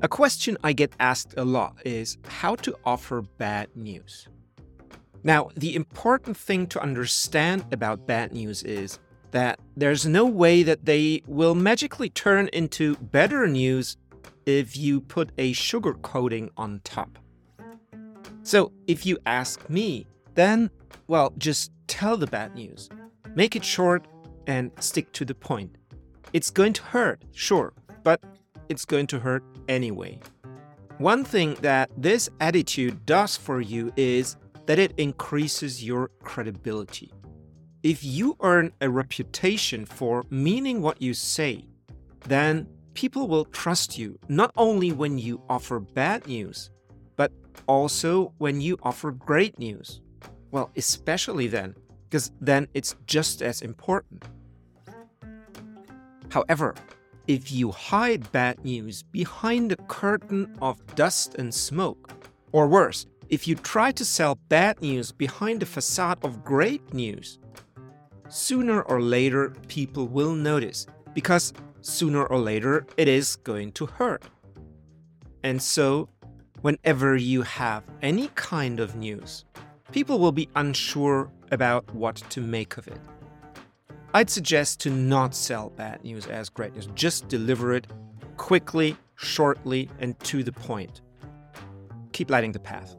A question I get asked a lot is how to offer bad news. Now, the important thing to understand about bad news is that there's no way that they will magically turn into better news if you put a sugar coating on top. So, if you ask me, then, well, just tell the bad news. Make it short and stick to the point. It's going to hurt, sure, but it's going to hurt anyway. One thing that this attitude does for you is that it increases your credibility. If you earn a reputation for meaning what you say, then people will trust you not only when you offer bad news, but also when you offer great news. Well, especially then, because then it's just as important. However, if you hide bad news behind a curtain of dust and smoke, or worse, if you try to sell bad news behind a facade of great news, sooner or later people will notice because sooner or later it is going to hurt. And so, whenever you have any kind of news, people will be unsure about what to make of it. I'd suggest to not sell bad news as great news, just deliver it quickly, shortly, and to the point. Keep lighting the path.